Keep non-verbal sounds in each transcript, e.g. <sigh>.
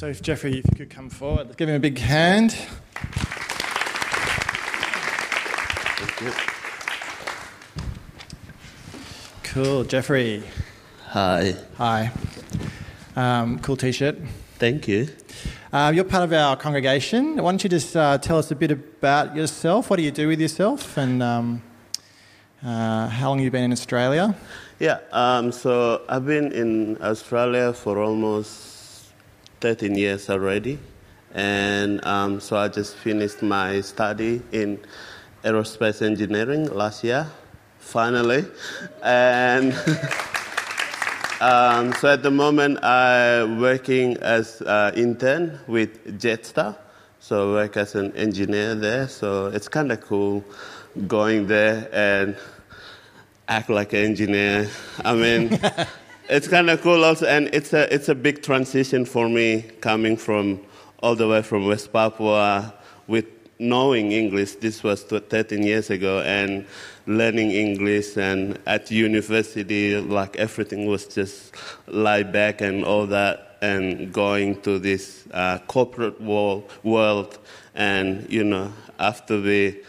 So, if Jeffrey, if you could come forward, let's give him a big hand. Cool, Jeffrey. Hi. Hi. Um, cool T-shirt. Thank you. Uh, you're part of our congregation. Why don't you just uh, tell us a bit about yourself? What do you do with yourself, and um, uh, how long have you been in Australia? Yeah. Um, so I've been in Australia for almost 13 years already, and um, so I just finished my study in aerospace engineering last year, finally, and. <laughs> Um, so at the moment, I'm working as uh, intern with Jetstar. So I work as an engineer there. So it's kind of cool going there and act like an engineer. I mean, <laughs> it's kind of cool also, and it's a it's a big transition for me coming from all the way from West Papua with knowing English. This was 13 years ago, and learning English and at university, like everything was just laid back and all that, and going to this uh, corporate world, world, and you know, after we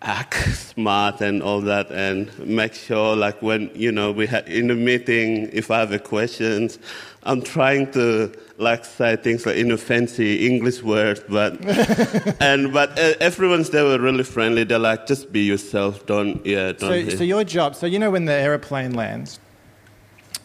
act smart and all that, and make sure, like when you know we had in a meeting, if I have a questions, I'm trying to like say things like in a fancy English word, but <laughs> and but uh, everyone's they were really friendly. They're like, just be yourself. Don't yeah. Don't So, so your job. So you know when the aeroplane lands,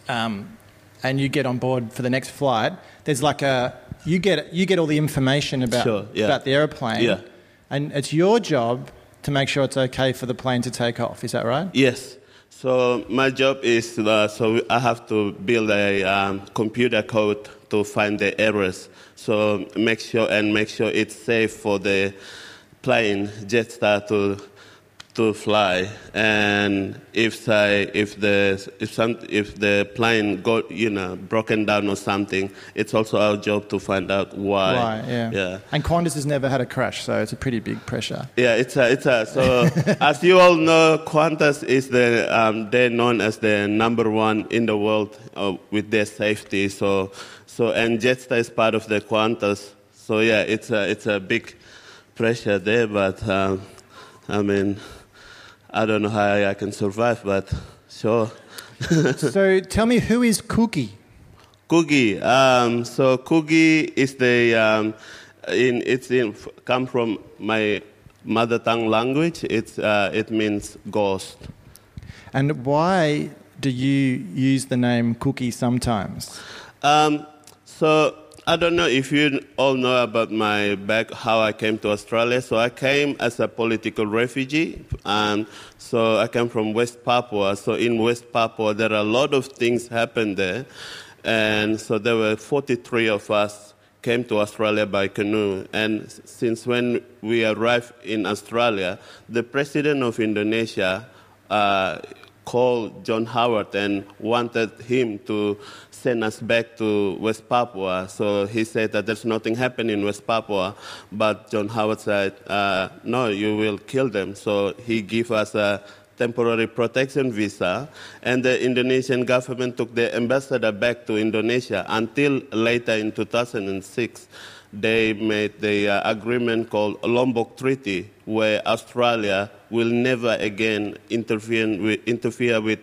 um, and you get on board for the next flight. There's like a you get you get all the information about Sure, yeah. about the aeroplane. Yeah. And it's your job to make sure it's okay for the plane to take off. Is that right? Yes. So my job is uh, so I have to build a um, computer code to find the errors. So make sure and make sure it's safe for the plane jet Jetstar to to fly. And if say if the if some if the plane got you know broken down or something, it's also our job to find out why. Why? Yeah. Yeah. And Qantas has never had a crash, so it's a pretty big pressure. Yeah, it's a, it's a, so <laughs> as you all know, Qantas is the, um, they're known as the number one in the world uh, with their safety. So, so, and Jetstar is part of the Qantas. So yeah, it's a, it's a big pressure there, but, um, I mean, I don't know how I can survive, but sure. <laughs> so tell me, who is Cookie? Kugi. Um, so Kugi is the um, in it's in come from my mother tongue language. It's uh, it means ghost. And why do you use the name Cookie sometimes? Um, so I don't know if you all know about my back how I came to Australia. So I came as a political refugee, and so I came from West Papua. So in West Papua, there are a lot of things happen there, and so there were 43 of us came to Australia by canoe. And since when we arrived in Australia, the president of Indonesia. Uh, called John Howard and wanted him to send us back to West Papua. So he said that there's nothing happening in West Papua, but John Howard said, uh, no, you will kill them. So he gave us a temporary protection visa, and the Indonesian government took the ambassador back to Indonesia until later in 2006 they made the uh, agreement called Lombok Treaty, where Australia will never again intervene with, interfere with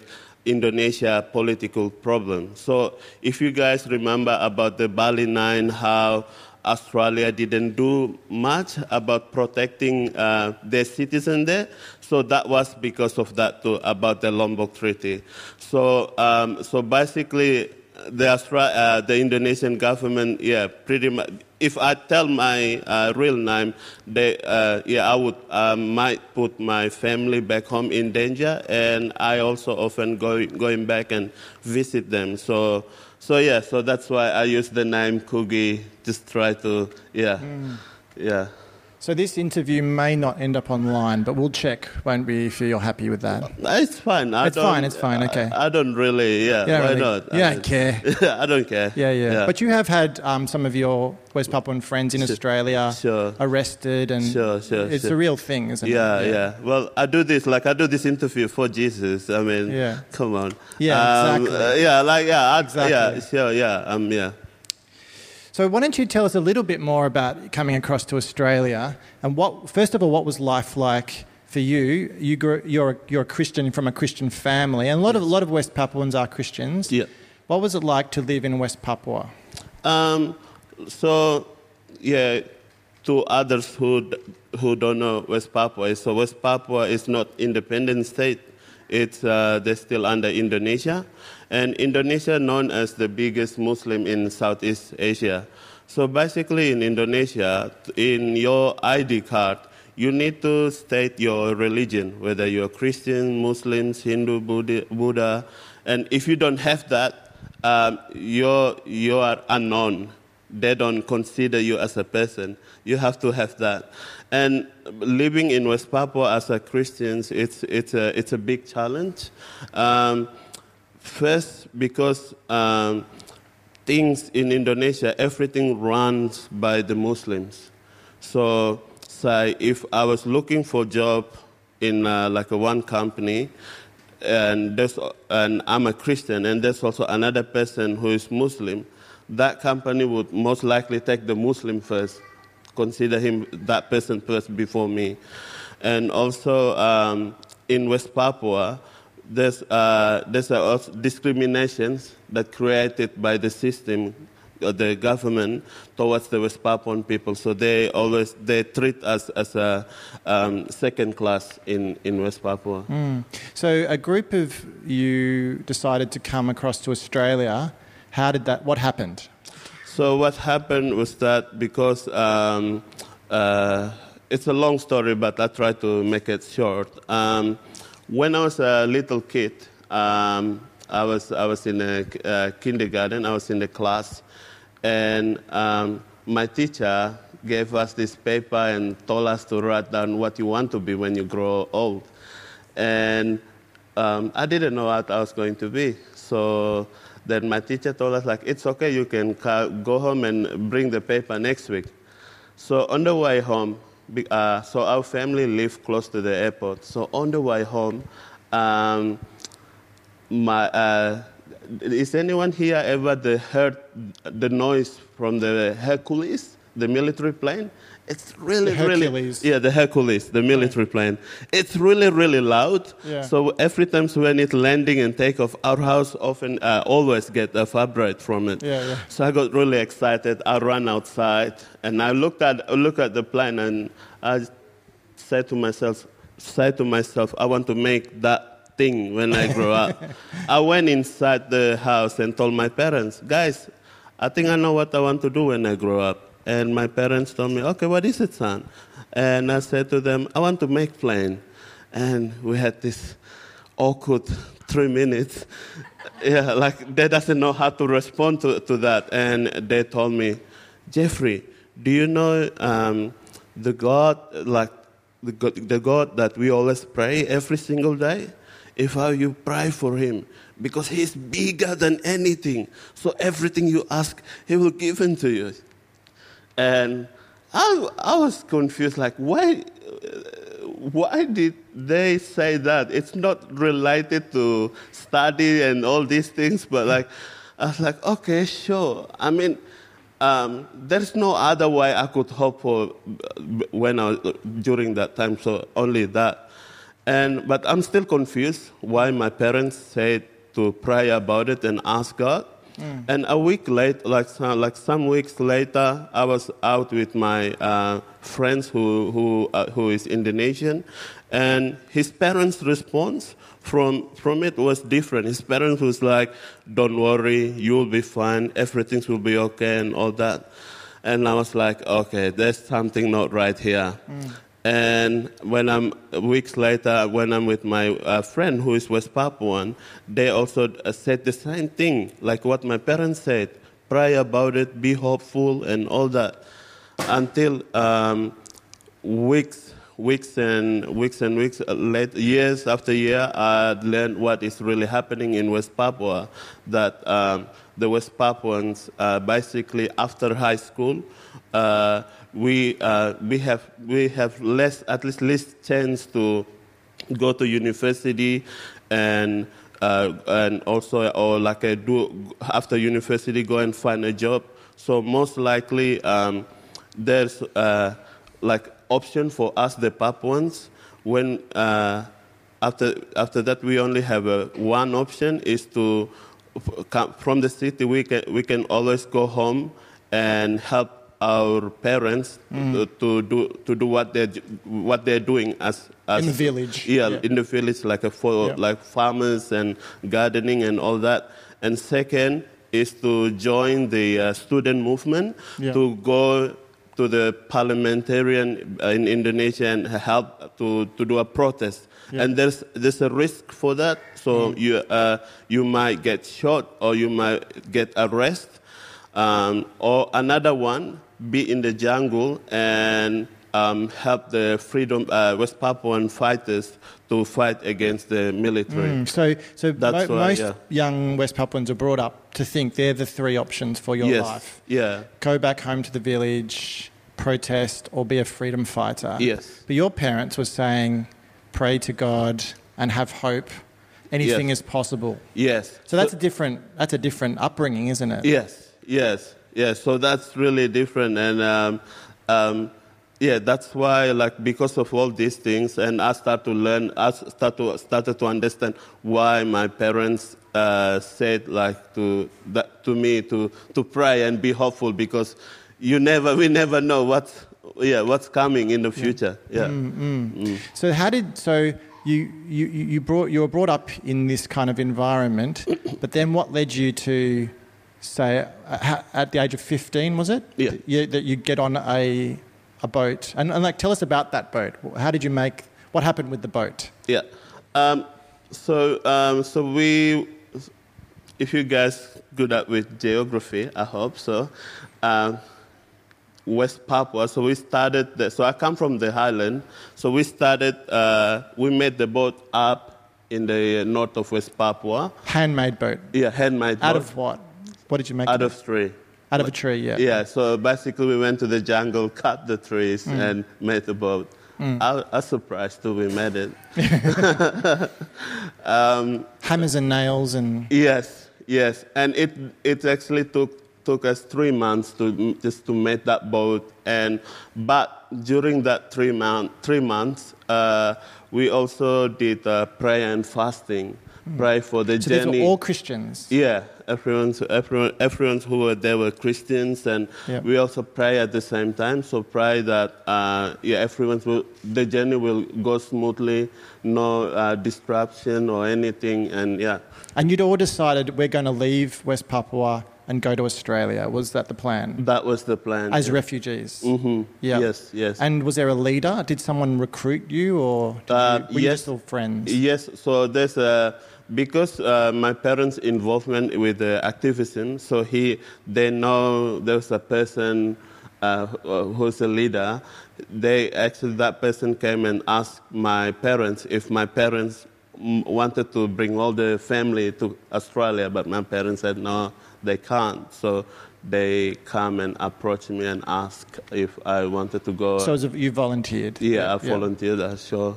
Indonesia political problem. So, if you guys remember about the Bali Nine, how Australia didn't do much about protecting uh, their citizens there. So that was because of that too, about the Lombok Treaty. So, um, so basically, the, uh, the Indonesian government, yeah, pretty much. If I tell my uh, real name, they, uh, yeah, I would uh, might put my family back home in danger, and I also often go going back and visit them. So, so yeah, so that's why I use the name Kugi. Just try to, yeah, yeah. So this interview may not end up online, but we'll check, won't we, if you're happy with that? It's fine. I It's fine, it's fine, okay. I, I don't really, yeah. You don't why really- not? you don't mean, care. <laughs> I don't care. Yeah, yeah. But you have had um, some of your West Papuan friends in Sure. Australia Sure. arrested, and Sure, it's a real thing, isn't yeah, it? Yeah, yeah, Well, I do this like I do this interview for Jesus. I mean, Yeah. come on. Yeah, Um, exactly. uh, yeah, like yeah, I, Exactly. yeah, sure, yeah, um, yeah. So why don't you tell us a little bit more about coming across to Australia and what? First of all, what was life like for you? You grew, you're you're a Christian from a Christian family, and a lot of a lot of West Papuans are Christians. Yeah. What was it like to live in West Papua? Um, so, yeah, to others who, who don't know West Papua, so West Papua is not independent state. It's, uh, they're still under Indonesia. And Indonesia known as the biggest Muslim in Southeast Asia. So basically in Indonesia, in your ID card, you need to state your religion, whether you're Christian, Muslims, Hindu, Buddha. And if you don't have that, um, you're, you are unknown. They don't consider you as a person. You have to have that. And living in West Papua as a Christian, it's, it's, a, it's a big challenge. Um, first, because um, things in Indonesia, everything runs by the Muslims. So, say if I was looking for a job in uh, like a one company, and, there's, and I'm a Christian, and there's also another person who is Muslim, that company would most likely take the Muslim first, consider him that person first before me. And also um, in West Papua, there's, uh, there's discriminations that created by the system, uh, the government towards the West Papuan people. So they always they treat us as a um, second class in, in West Papua. So a group of you decided to come across to Australia. How did that? What happened? So what happened was that because um, uh, it's a long story, but I try to make it short. Um, when I was a little kid, um, I was I was in a uh, kindergarten. I was in the class, and um, my teacher gave us this paper and told us to write down what you want to be when you grow old. And um, I didn't know what I was going to be. So then my teacher told us, like, it's okay, you can ca- go home and bring the paper next week. So on the way home, uh, so our family lived close to the airport. So on the way home, um, my, uh, is anyone here ever the heard the noise from the Hercules, the military plane? It's really, really, yeah, the Hercules, the military plane. It's really, really loud. Yeah. So every time when it's landing and take off, our house often uh, always get a vibrate from it. Yeah, yeah. So I got really excited. I ran outside and I looked at I looked at the plane and I said to myself, said to myself, I want to make that thing when I grow up. <laughs> I went inside the house and told my parents, guys, I think I know what I want to do when I grow up. And my parents told me, okay, what is it, son? And I said to them, I want to make plane. And we had this awkward three minutes. <laughs> yeah, like they doesn't know how to respond to, to that. And they told me, Jeffrey, do you know um, the God, like the the God that we always pray every single day? If how you pray for him, because he's bigger than anything. So everything you ask, he will give it to you. And I, I was confused, like, why, why did they say that? It's not related to study and all these things, but like, I was like, okay, sure. I mean, um, there's no other way I could hope for when I during that time, so only that. And, but I'm still confused why my parents said to pray about it and ask God. And a week later, like some, like some weeks later, I was out with my uh, friends who who uh, who is Indonesian, and his parents' response from from it was different. His parents was like, "Don't worry, you'll be fine. Everything will be okay," and all that. And I was like, "Okay, there's something not right here." And when I'm weeks later, when I'm with my uh, friend who is West Papuan, they also uh, said the same thing, like what my parents said: pray about it, be hopeful, and all that. Until um, weeks, weeks and weeks and weeks uh, late, years after year, I learned what is really happening in West Papua. That um, the West Papuans, uh, basically after high school, uh, we uh, we have we have less at least less chance to go to university and uh, and also or like a do after university go and find a job. So most likely, um, there's uh, like option for us, the Papuans, when uh, after after that we only have uh, one option is to come from the city. We can we can always go home and help our parents to, to do to do what they what they're doing as, as In the village. Yeah, Yeah. in the village, like a for Yeah. like farmers and gardening and all that. And second is to join the uh, student movement Yeah. to go to the parliamentarian uh, in Indonesia and help to, to do a protest. Yeah. And there's there's a risk for that. So you uh, you might get shot or you might get arrested. Um, or another one, be in the jungle and um, help the freedom uh, West Papuan fighters to fight against the military. Mm, so, so That's mo- right, most yeah. young West Papuans are brought up to think they're the three options for your yes, life: yeah, go back home to the village, protest, or be a freedom fighter. yes, But your parents were saying, pray to God and have hope. Anything Yes. is possible. yes. So that's a different. That's a different upbringing, isn't it? Yes, yes, yes. So that's really different, and um, um, yeah, that's why, like, because of all these things, and I start to learn, I start to started to understand why my parents uh, said, like, to that, to me to to pray and be hopeful, because you never, we never know what's yeah what's coming in the future. Yeah. Mm. So how did so you you you brought you were brought up in this kind of environment, <coughs> but then what led you to say uh, at the age of fifteen was it? Yeah. You, that you get on a a boat and, and like tell us about that boat. How did you make? What happened with the boat? Yeah. Um, so, um, so we, if you guys good at with geography, I hope so. Um, West Papua. So we started. The, so I come from the highland. So we started. Uh, we made the boat up in the north of West Papua. Handmade boat. Yeah, handmade Out boat. of what? What did you make? out it of tree. Out of a tree. Yeah. Yeah. So basically, we went to the jungle, cut the trees, Mm. and made the boat. I, I was surprised too. We made it. <laughs> um, Hammers and nails and Yes, yes, and it it actually took took us three months to just to make that boat, and but during that three month three months, uh, we also did uh, prayer and fasting, pray for the so these journey. all Christians. Yeah, everyone, everyone, everyone who were there were Christians, and Yeah. we also pray at the same time. So pray that uh, yeah, everyone will, the journey will go smoothly, no uh, disruption or anything, and yeah, And you'd all decided we're going to leave West Papua and go to Australia. Was that the plan? that was the plan. As refugees. hmm Yeah. Yes, yes. And was there a leader? Did someone recruit you, or did Uh, you, were you yes. just all friends? Yes, so there's a because uh, my parents' involvement with the activism, so he they know there's a person uh, who's a leader. They actually that person came and asked my parents if my parents wanted to bring all the family to Australia, but my parents said no, they can't. So they come and approach me and ask if I wanted to go. So you volunteered. yeah, I volunteered. uh, Sure.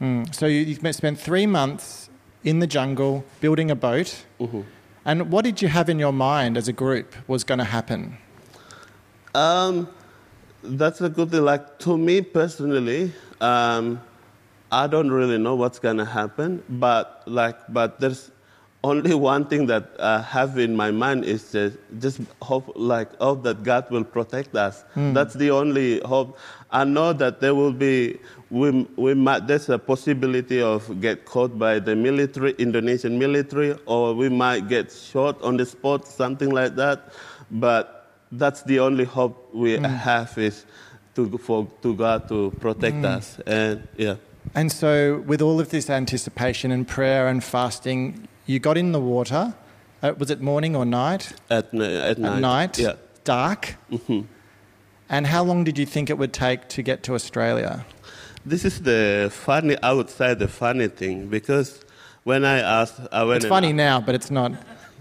Mm. So you, you spent three months in the jungle building a boat. Mhm. And what did you have in your mind as a group was going to happen? Um, that's a good thing. Like to me personally, um, I don't really know what's gonna happen, but like, but there's only one thing that I have in my mind is just, just hope, like, hope that God will protect us. That's the only hope. I know that there will be, we, we might, there's a possibility of get caught by the military, Indonesian military, or we might get shot on the spot, something like that. But that's the only hope we have is to, for, to God to protect us. And yeah. And so, with all of this anticipation and prayer and fasting, you got in the water. Uh, was it morning or night? At, at night. At night? Yeah. Dark? Mhm. And how long did you think it would take to get to Australia? This is the funny, I would say the funny thing, because when I asked, I went It's funny now, but it's not.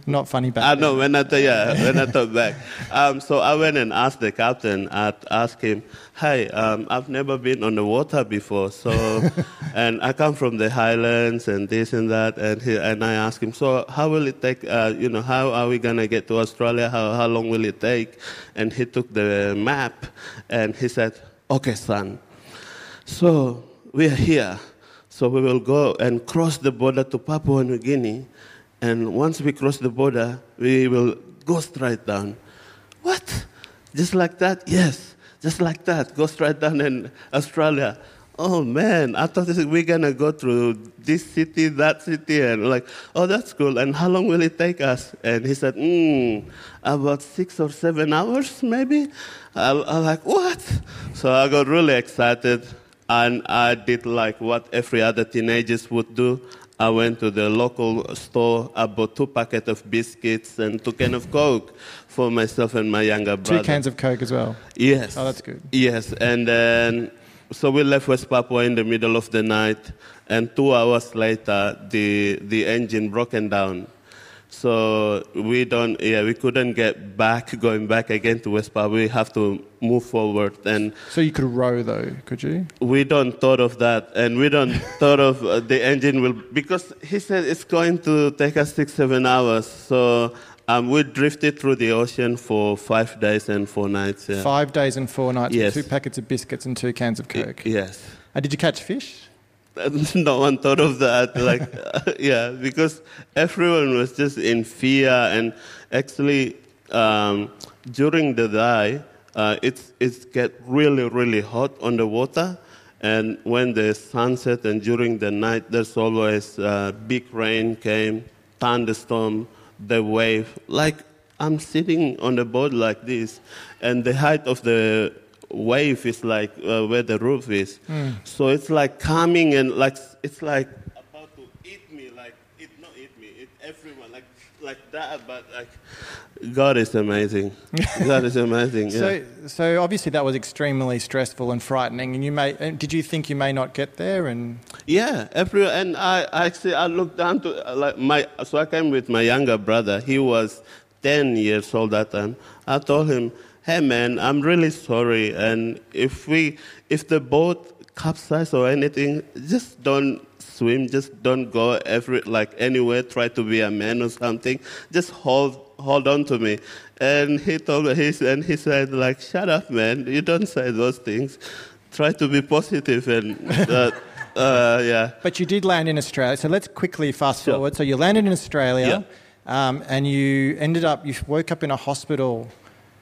Not funny back I then. know when I th- yeah when I thought back. <laughs> Um, so I went and asked the captain. I asked him, "Hey, um, I've never been on the water before, so <laughs> and I come from the highlands and this and that." And he, and I asked him, "So how will it take? Uh, you know, how are we gonna get to Australia? How how long will it take?" And he took the map and he said, "Okay, son. So we are here. So we will go and cross the border to Papua New Guinea. And once we cross the border, we will go straight down. What? Just like that? Yes, just like that. Go straight down in Australia. Oh man, I thought we're gonna go through this city, that city, and like, oh, that's cool. And how long will it take us? And he said, hmm, about six or seven hours, maybe. I, I like, what? So I got really excited, and I did like what every other teenagers would do. I went to the local store, I bought two packets of biscuits and two cans of Coke for myself and my younger brother. Two cans of Coke as well. Yes. Oh, that's good. Yes, and then so we left West Papua in the middle of the night, and two hours later, the the engine broken down. So we don't, yeah, we couldn't get back, going back again to West Papua. We have to move forward, and So you could row though, could you? we don't thought of that, and we don't <laughs> thought of uh, the engine will because he said it's going to take us six seven hours. So um, we drifted through the ocean for five days and four nights. Yeah. Five days and four nights Yes. with two packets of biscuits and two cans of Coke. Yes. Uh, did you catch fish? <laughs> no one thought of that. Like, <laughs> <laughs> yeah, because everyone was just in fear, and actually, um, during the day, uh, it's it's get really really hot on the water, and when the sunset and during the night, there's always uh, big rain came, thunderstorm, the wave. Like I'm sitting on the boat like this, and the height of the wave is like uh, where the roof is. So it's like coming and like it's like about to eat me, like it not eat me, it everyone like like that. But like God is amazing. <laughs> God is amazing. Yeah. So, so obviously that was extremely stressful and frightening. And you may, did you think you may not get there? And Yeah, every and I actually I looked down to uh, like my so I came with my younger brother. He was ten years old that time. I told him, "Hey man, I'm really sorry, and if we if the boat capsize or anything, just don't swim. Just don't go every like anywhere. Try to be a man or something. Just hold hold on to me." And he told me, he, and he said, like, shut up, man. You don't say those things. Try to be positive and, uh, <laughs> uh, yeah. but you did land in Australia. So let's quickly fast Sure. forward. So you landed in Australia, um, and you ended up. You woke up in a hospital.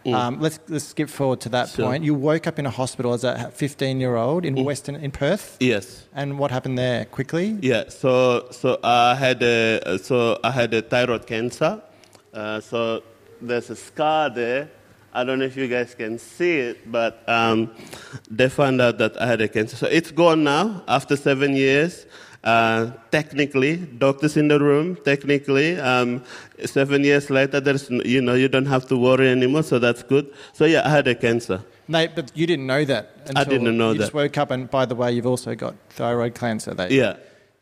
Um, let's let's skip forward to that Mm. Sure. point. You woke up in a hospital as a 15 year old in Western in Perth. Yes. And what happened there? Quickly. Yeah. So so I had a so I had a thyroid cancer. Uh, so there's a scar there. I don't know if you guys can see it, but um, they found out that I had a cancer. So it's gone now after seven years. Uh, technically, doctors in the room. Technically, um, seven years later, there's you know you don't have to worry anymore. So that's good. So yeah, I had a cancer. But you didn't know that. Until didn't know you just woke up, and by the way, you've also got thyroid cancer. They, Yeah.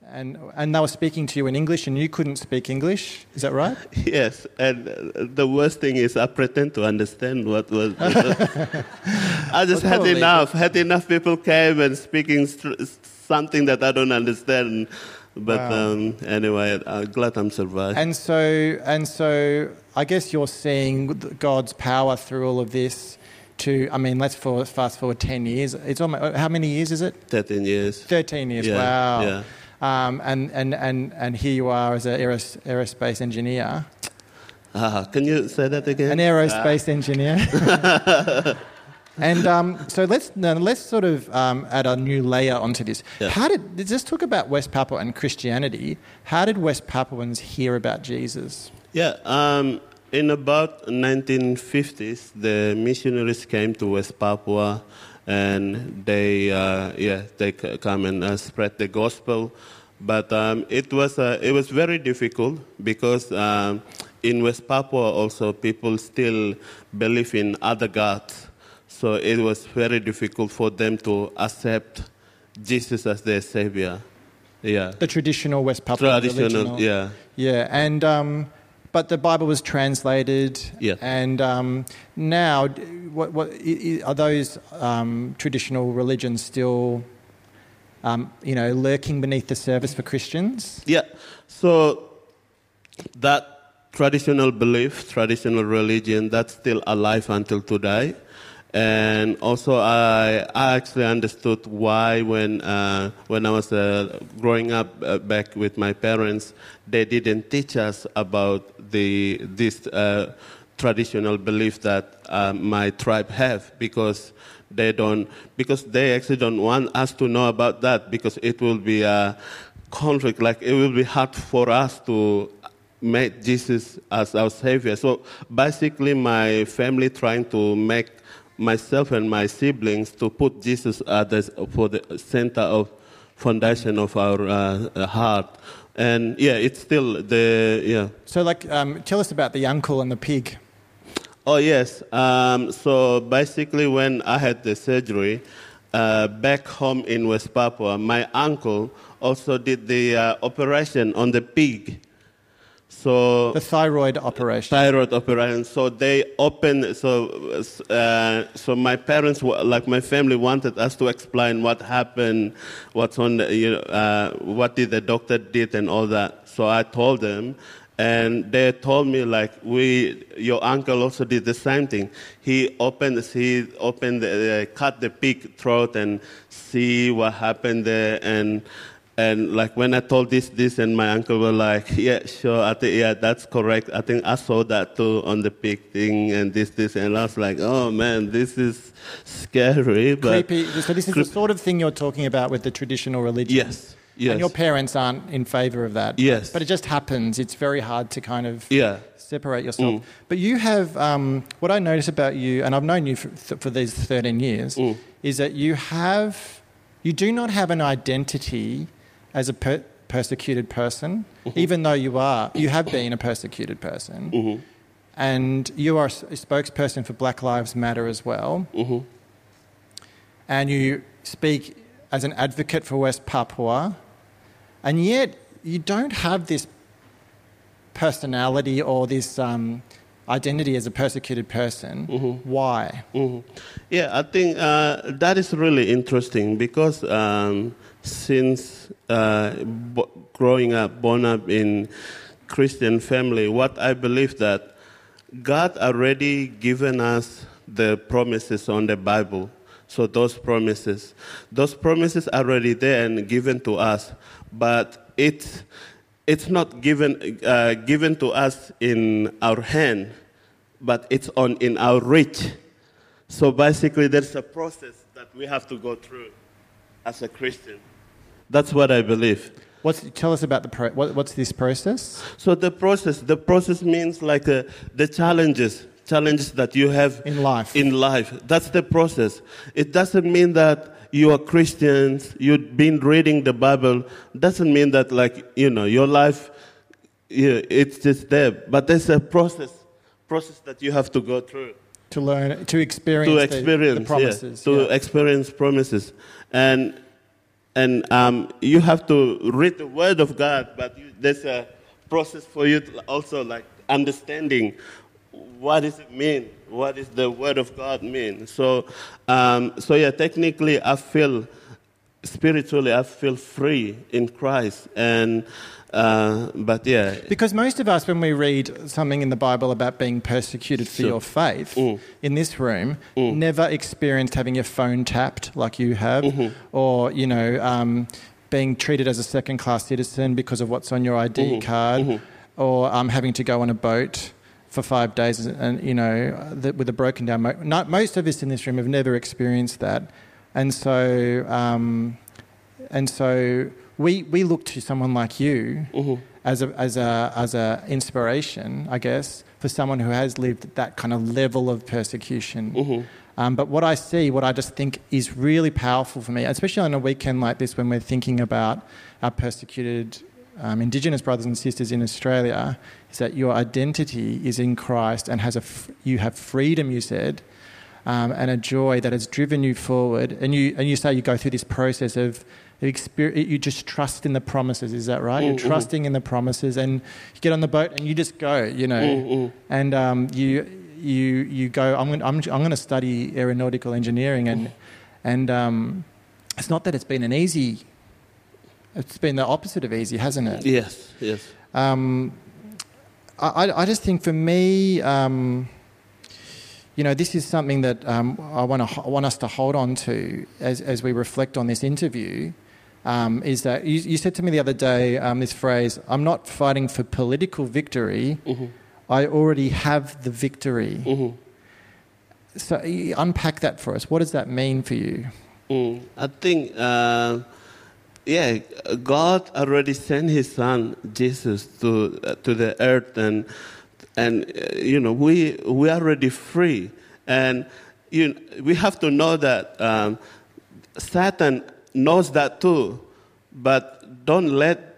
And and they were speaking to you in English, and you couldn't speak English. Is that right? <laughs> Yes, and uh, the worst thing is I pretend to understand what was. <laughs> I just Well, had enough. Had enough people came and speaking str- something that I don't understand. But Wow. um, anyway, I'm glad I'm survived. And so and so, I guess you're seeing God's power through all of this. To I mean, let's for, fast forward ten years. It's almost how many years is it? 13 years. Thirteen years. Yeah, wow. yeah. Um, and, and, and, and here you are as an aeros, aerospace engineer. Ah, can you say that again? An aerospace engineer. <laughs> <laughs> and um, so let's now let's sort of um, add a new layer onto this. Yeah. How did let's talk about West Papua and Christianity? How did West Papuans hear about Jesus? Yeah, um, in about 1950s, the missionaries came to West Papua, and they, uh, yeah, they c- come and uh, spread the gospel. But um, it was uh, it was very difficult because um, in West Papua also people still believe in other gods, so it was very difficult for them to accept Jesus as their savior. Yeah, The traditional West Papuan traditional. religion. Yeah. Yeah, and um, but the Bible was translated, Yeah. and um, now, what, what are those um, traditional religions still, um, you know, lurking beneath the surface for Christians? Yeah. So that traditional belief, traditional religion, that's still alive until today. And also, I, I actually understood why when, uh, when I was uh, growing up uh, back with my parents, they didn't teach us about the, this uh, traditional belief that uh, my tribe have because they don't because they actually don't want us to know about that because it will be a conflict. Like it will be hard for us to make jesus as our savior. So basically my family trying to make myself and my siblings to put jesus at the, for the center of foundation of our uh, heart and yeah it's still the yeah So, like, um, tell us about the uncle and the pig. Oh yes. Um, so basically, when I had the surgery uh, back home in West Papua, my uncle also did the uh, operation on the pig. So The thyroid operation. thyroid operation. So they opened. So uh, so my parents, wa- like my family, wanted us to explain what happened, what's on, the, you know, uh, what did the doctor did, and all that. So I told them, and they told me like we, your uncle also did the same thing. He opened, he opened, the, uh, cut the pig throat and see what happened there, and. And like when I told this, this, and my uncle were like, <laughs> "Yeah, sure. I think yeah, that's correct. I think I saw that too on the pig thing, and this, this." And I was like, "Oh man, this is scary." But Creepy. So, this is the sort of thing you're talking about with the traditional religion. yes, yes, And your parents aren't in favour of that. Yes. But it just happens. It's very hard to kind of yeah, separate yourself. Mm. But you have, um, what I notice about you, and I've known you for, for these 13 years, Mm. is that you have, you do not have an identity as a per- persecuted person, Mm-hmm. even though you are, you have been a persecuted person. Mhm. And you are a spokesperson for Black Lives Matter as well. Mhm. And you speak as an advocate for West Papua. And yet, you don't have this personality or this um, identity as a persecuted person. Mm-hmm. Why? Mhm. Yeah, I think uh, that is really interesting because um, since uh, bo- growing up, born up in Christian family, what I believe that God already given us the promises on the Bible. So those promises, those promises are already there and given to us, but it's it's not given uh, given to us in our hand, but it's on in our reach. So basically, there's a process that we have to go through as a Christian. That's what I believe. What's, tell us about the pro- what, what's this process? So the process, the process means like uh, the challenges, challenges that you have In life. In life, that's the process. It doesn't mean that you are Christians, you've been reading the Bible. Doesn't mean that like you know your life, yeah, it's just there. But there's a process, process that you have to go through To learn, to experience, to the- experience the, promises. yeah, to yeah. experience promises and and um, you have to read the word of god but you, there's a process for you to also like understanding what does it mean what does the word of god mean. So um, so yeah technically i feel spiritually i feel free in christ and uh, but yeah Because most of us, when we read something in the Bible about being persecuted for Sure. your faith Mm. in this room, Mm. never experienced having your phone tapped like you have, Mhm. or you know, um, being treated as a second-class citizen because of what's on your ID Mhm. card, Mhm. or um, having to go on a boat for five days, and you know, the, with a broken down. Mo- not, most of us in this room have never experienced that, and so. Um, and so we, we look to someone like you Mhm. as a, as a as a inspiration, I guess, for someone who has lived that kind of level of persecution. Mhm. Um, but what I see, what I just think is really powerful for me, especially on a weekend like this when we're thinking about our persecuted um, Indigenous brothers and sisters in Australia, is that your identity is in Christ and has a f- you have freedom. You said. Um, and a joy that has driven you forward. And you, and you say you go through this process of you just trust in the promises. Is that right? You're Mm-hmm. trusting in the promises, and you get on the boat and you just go. You know, Mm-hmm. and um, you you you go. I'm going. I'm, I'm going to study aeronautical engineering, and and um, it's not that it's been an easy. It's been the opposite of easy, hasn't it? Yes, yes. Um, I, I- I just think for me, um, you know, this is something that um, I want to want us to hold on to as as we reflect on this interview. Um, is that you, you said to me the other day um, this phrase? I'm not fighting for political victory. I already have the victory. Mm-hmm. So unpack that for us. What does that mean for you? Mm, I think, uh, yeah, God already sent His Son Jesus to uh, to the earth, and and uh, you know we we are already free, and you we have to know that um, Satan knows that too, but don't let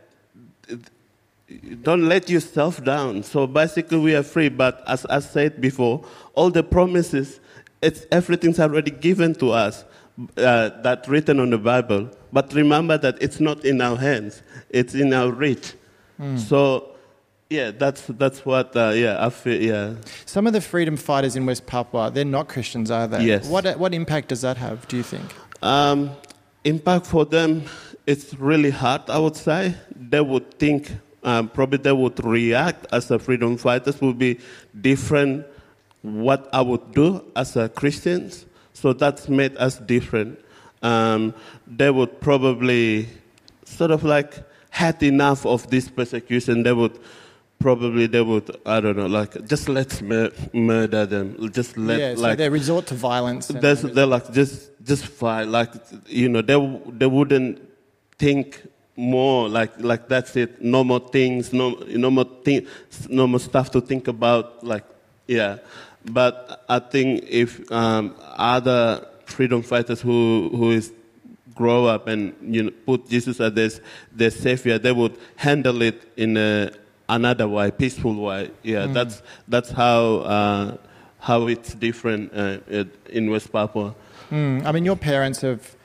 don't let yourself down. So basically, we are free. But as I said before, all the promises, it's everything's already given to us. Uh, that written on the Bible. But remember that it's not in our hands; it's in our reach. So, yeah, that's that's what. Uh, yeah, I feel. Yeah. Some of the freedom fighters in West Papua, they're not Christians, are they? Yes. What what impact does that have? Do you think? Um, impact for them, it's really hard, I would say. They would think, um, probably they would react as a freedom fighters would be different what I would do as a Christians. So that's made us different. Um, they would probably sort of like had enough of this persecution. They would probably they would I don't know like just let's mur- murder them. Just let yeah, so like they resort to violence. and there's, they they're like just just fight like you know they they wouldn't think more like like that's it no more things no no more thing, no more stuff to think about like yeah but I think if um, other freedom fighters who who is grow up and you know put Jesus as their, their savior they would handle it in a, another way peaceful way yeah that's that's how uh, how it's different uh, in West Papua. Mm, I mean, your parents have,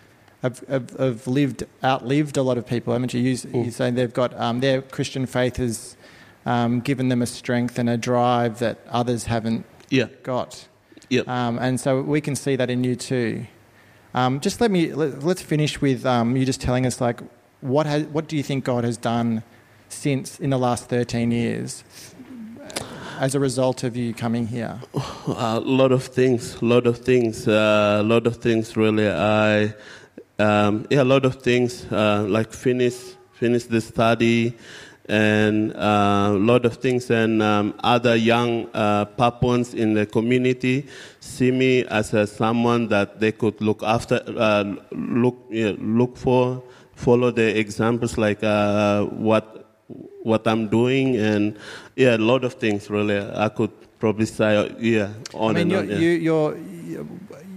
have, have, have lived, outlived a lot of people, haven't you? You, you say they've got, um, their Christian faith has um, given them a strength and a drive that others haven't Yeah, got. yeah. Um, and so we can see that in you too. Um, just let me, let, let's finish with um, you just telling us, like, what, has, what do you think God has done since in the last 13 years as a result of you coming here? a lot of things, a lot of things, a lot of things. Really, I um, yeah, a lot of things. Uh, like finish finish the study, and uh, a lot of things. And um, other young uh, Papuans in the community see me as someone that they could look after, uh, look yeah, look for, follow the examples like uh, what what I'm doing, and yeah, a lot of things. Really, I could probably say yeah on I mean, and you're, on. yeah. you, you're,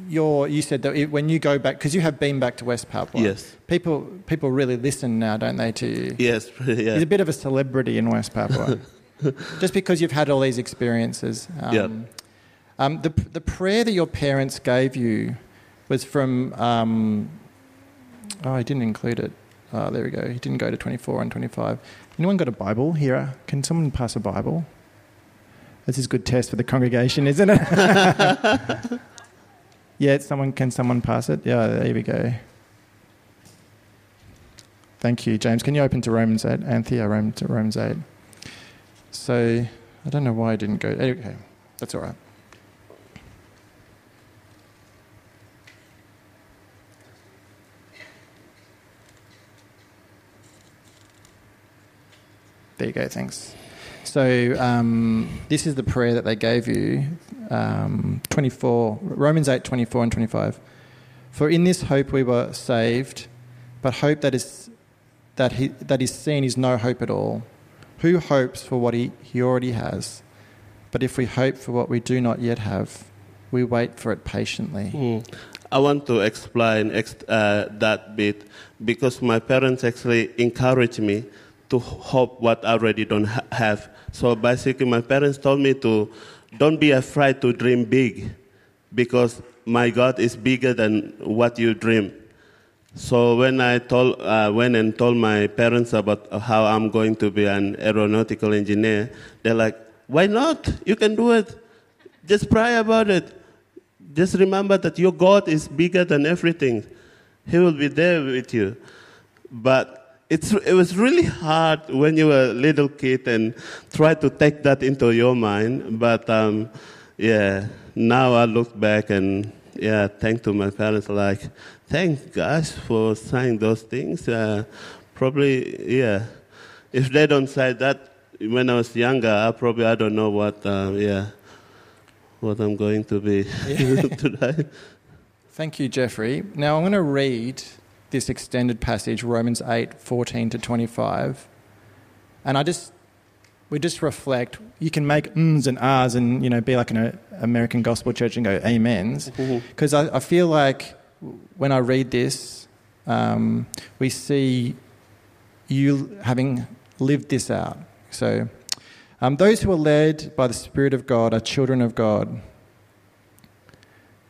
you're, you said that it- when you go back, because you have been back to West Papua. Yes. People, people really listen now, don't they, to you? Yes, <laughs> yeah. You're a bit of a celebrity in West Papua. <laughs> Just because you've had all these experiences. Um, Yeah. um, the, the prayer that your parents gave you was from. Um, oh, I didn't include it. Oh, there we go. He didn't go to 24 and 25. Anyone got a Bible here? Can someone pass a Bible? This is a good test for the congregation, isn't it? <laughs> yeah, someone can someone pass it? Yeah, there we go. Thank you, James. Can you open to Romans 8? Anthea, Rome, to Romans 8. So, I don't know why I didn't go. Okay, that's all right. There you go, thanks. So, um, this is the prayer that they gave you um, 24, Romans 8, 24 and 25. For in this hope we were saved, but hope that is, that, he, that is seen is no hope at all. Who hopes for what he, he already has? But if we hope for what we do not yet have, we wait for it patiently. Mm. I want to explain ex- uh, that bit because my parents actually encouraged me to hope what I already don't ha- have. So basically, my parents told me to don't be afraid to dream big because my God is bigger than what you dream. So when I told, uh, went and told my parents about how I'm going to be an aeronautical engineer, they're like, "Why not? You can do it. Just pray about it. Just remember that your God is bigger than everything. He will be there with you." But it's, it was really hard when you were a little kid and try to take that into your mind. But um, yeah, now I look back and yeah, thank to my parents. Like, thanks guys for saying those things. Uh, probably yeah, if they don't say that when I was younger, I probably I don't know what uh, yeah what I'm going to be <laughs> today. Thank you, Jeffrey. Now I'm going to read this extended passage, Romans 8, 14 to 25. And I just, we just reflect, you can make ums and ahs and, you know, be like an American gospel church and go amens. Because I, I, feel like when I read this, um, we see you having lived this out. So, um, those who are led by the Spirit of God are children of God.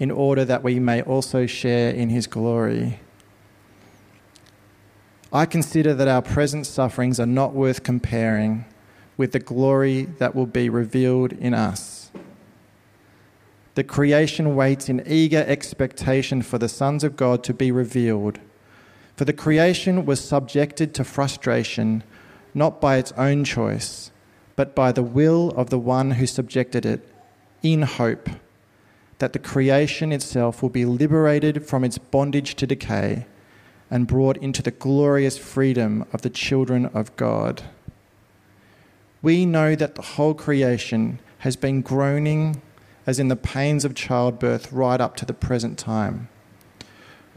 in order that we may also share in his glory. I consider that our present sufferings are not worth comparing with the glory that will be revealed in us. The creation waits in eager expectation for the sons of God to be revealed. For the creation was subjected to frustration, not by its own choice, but by the will of the one who subjected it, in hope that the creation itself will be liberated from its bondage to decay and brought into the glorious freedom of the children of God. We know that the whole creation has been groaning as in the pains of childbirth right up to the present time.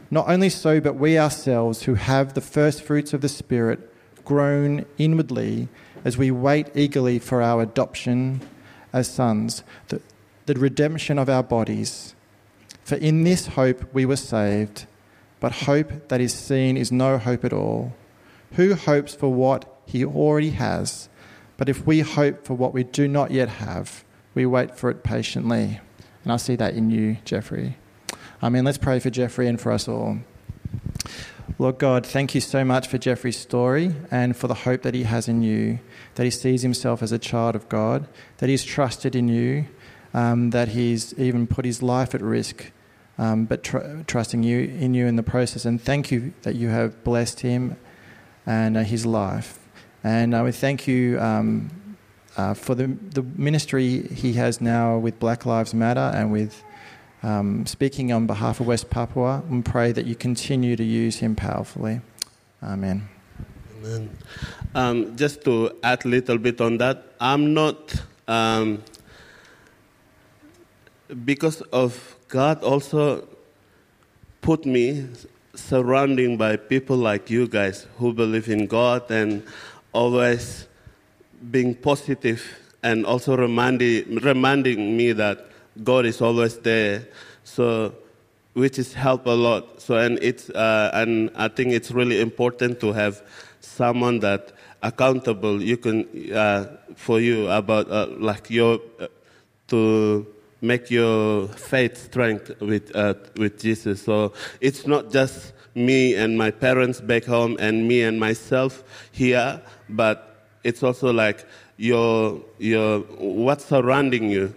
Not only so, but we ourselves who have the first fruits of the Spirit groan inwardly as we wait eagerly for our adoption as sons, the, the redemption of our bodies. For in this hope we were saved, but hope that is seen is no hope at all. Who hopes for what he already has? But if we hope for what we do not yet have, we wait for it patiently. And I see that in you, Jeffrey. I mean, Let's pray for Jeffrey and for us all. Lord God, thank you so much for Jeffrey's story and for the hope that he has in you, that he sees himself as a child of God, that he's trusted in you, um, that he's even put his life at risk, um, but tr- trusting you in you in the process. And thank you that you have blessed him and uh, his life. And uh, we thank you um, uh, for the, the ministry he has now with Black Lives Matter and with um, speaking on behalf of West Papua. And pray that you continue to use him powerfully. Amen. Amen. Um, just to add a little bit on that, I'm not um, because of God also put me surrounding by people like you guys who believe in God and always being positive and also reminding, reminding me that God is always there. So, which is help a lot. So, and it's, uh, and I think it's really important to have someone that accountable you can, uh, for you about, uh, like your, uh, to, make your faith strength with, uh, with Jesus. So it's not just me and my parents back home and me and myself here, but it's also like your, your, what's surrounding you,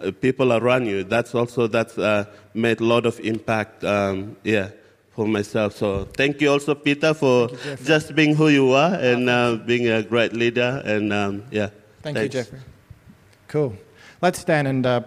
uh, people around you. That's also, that's uh, made a lot of impact, um, yeah, for myself. So thank you also, Peter, for you, just being who you are and uh, being a great leader. And um, yeah. Thank thanks. you, Jeffrey. Cool. Let's stand and uh,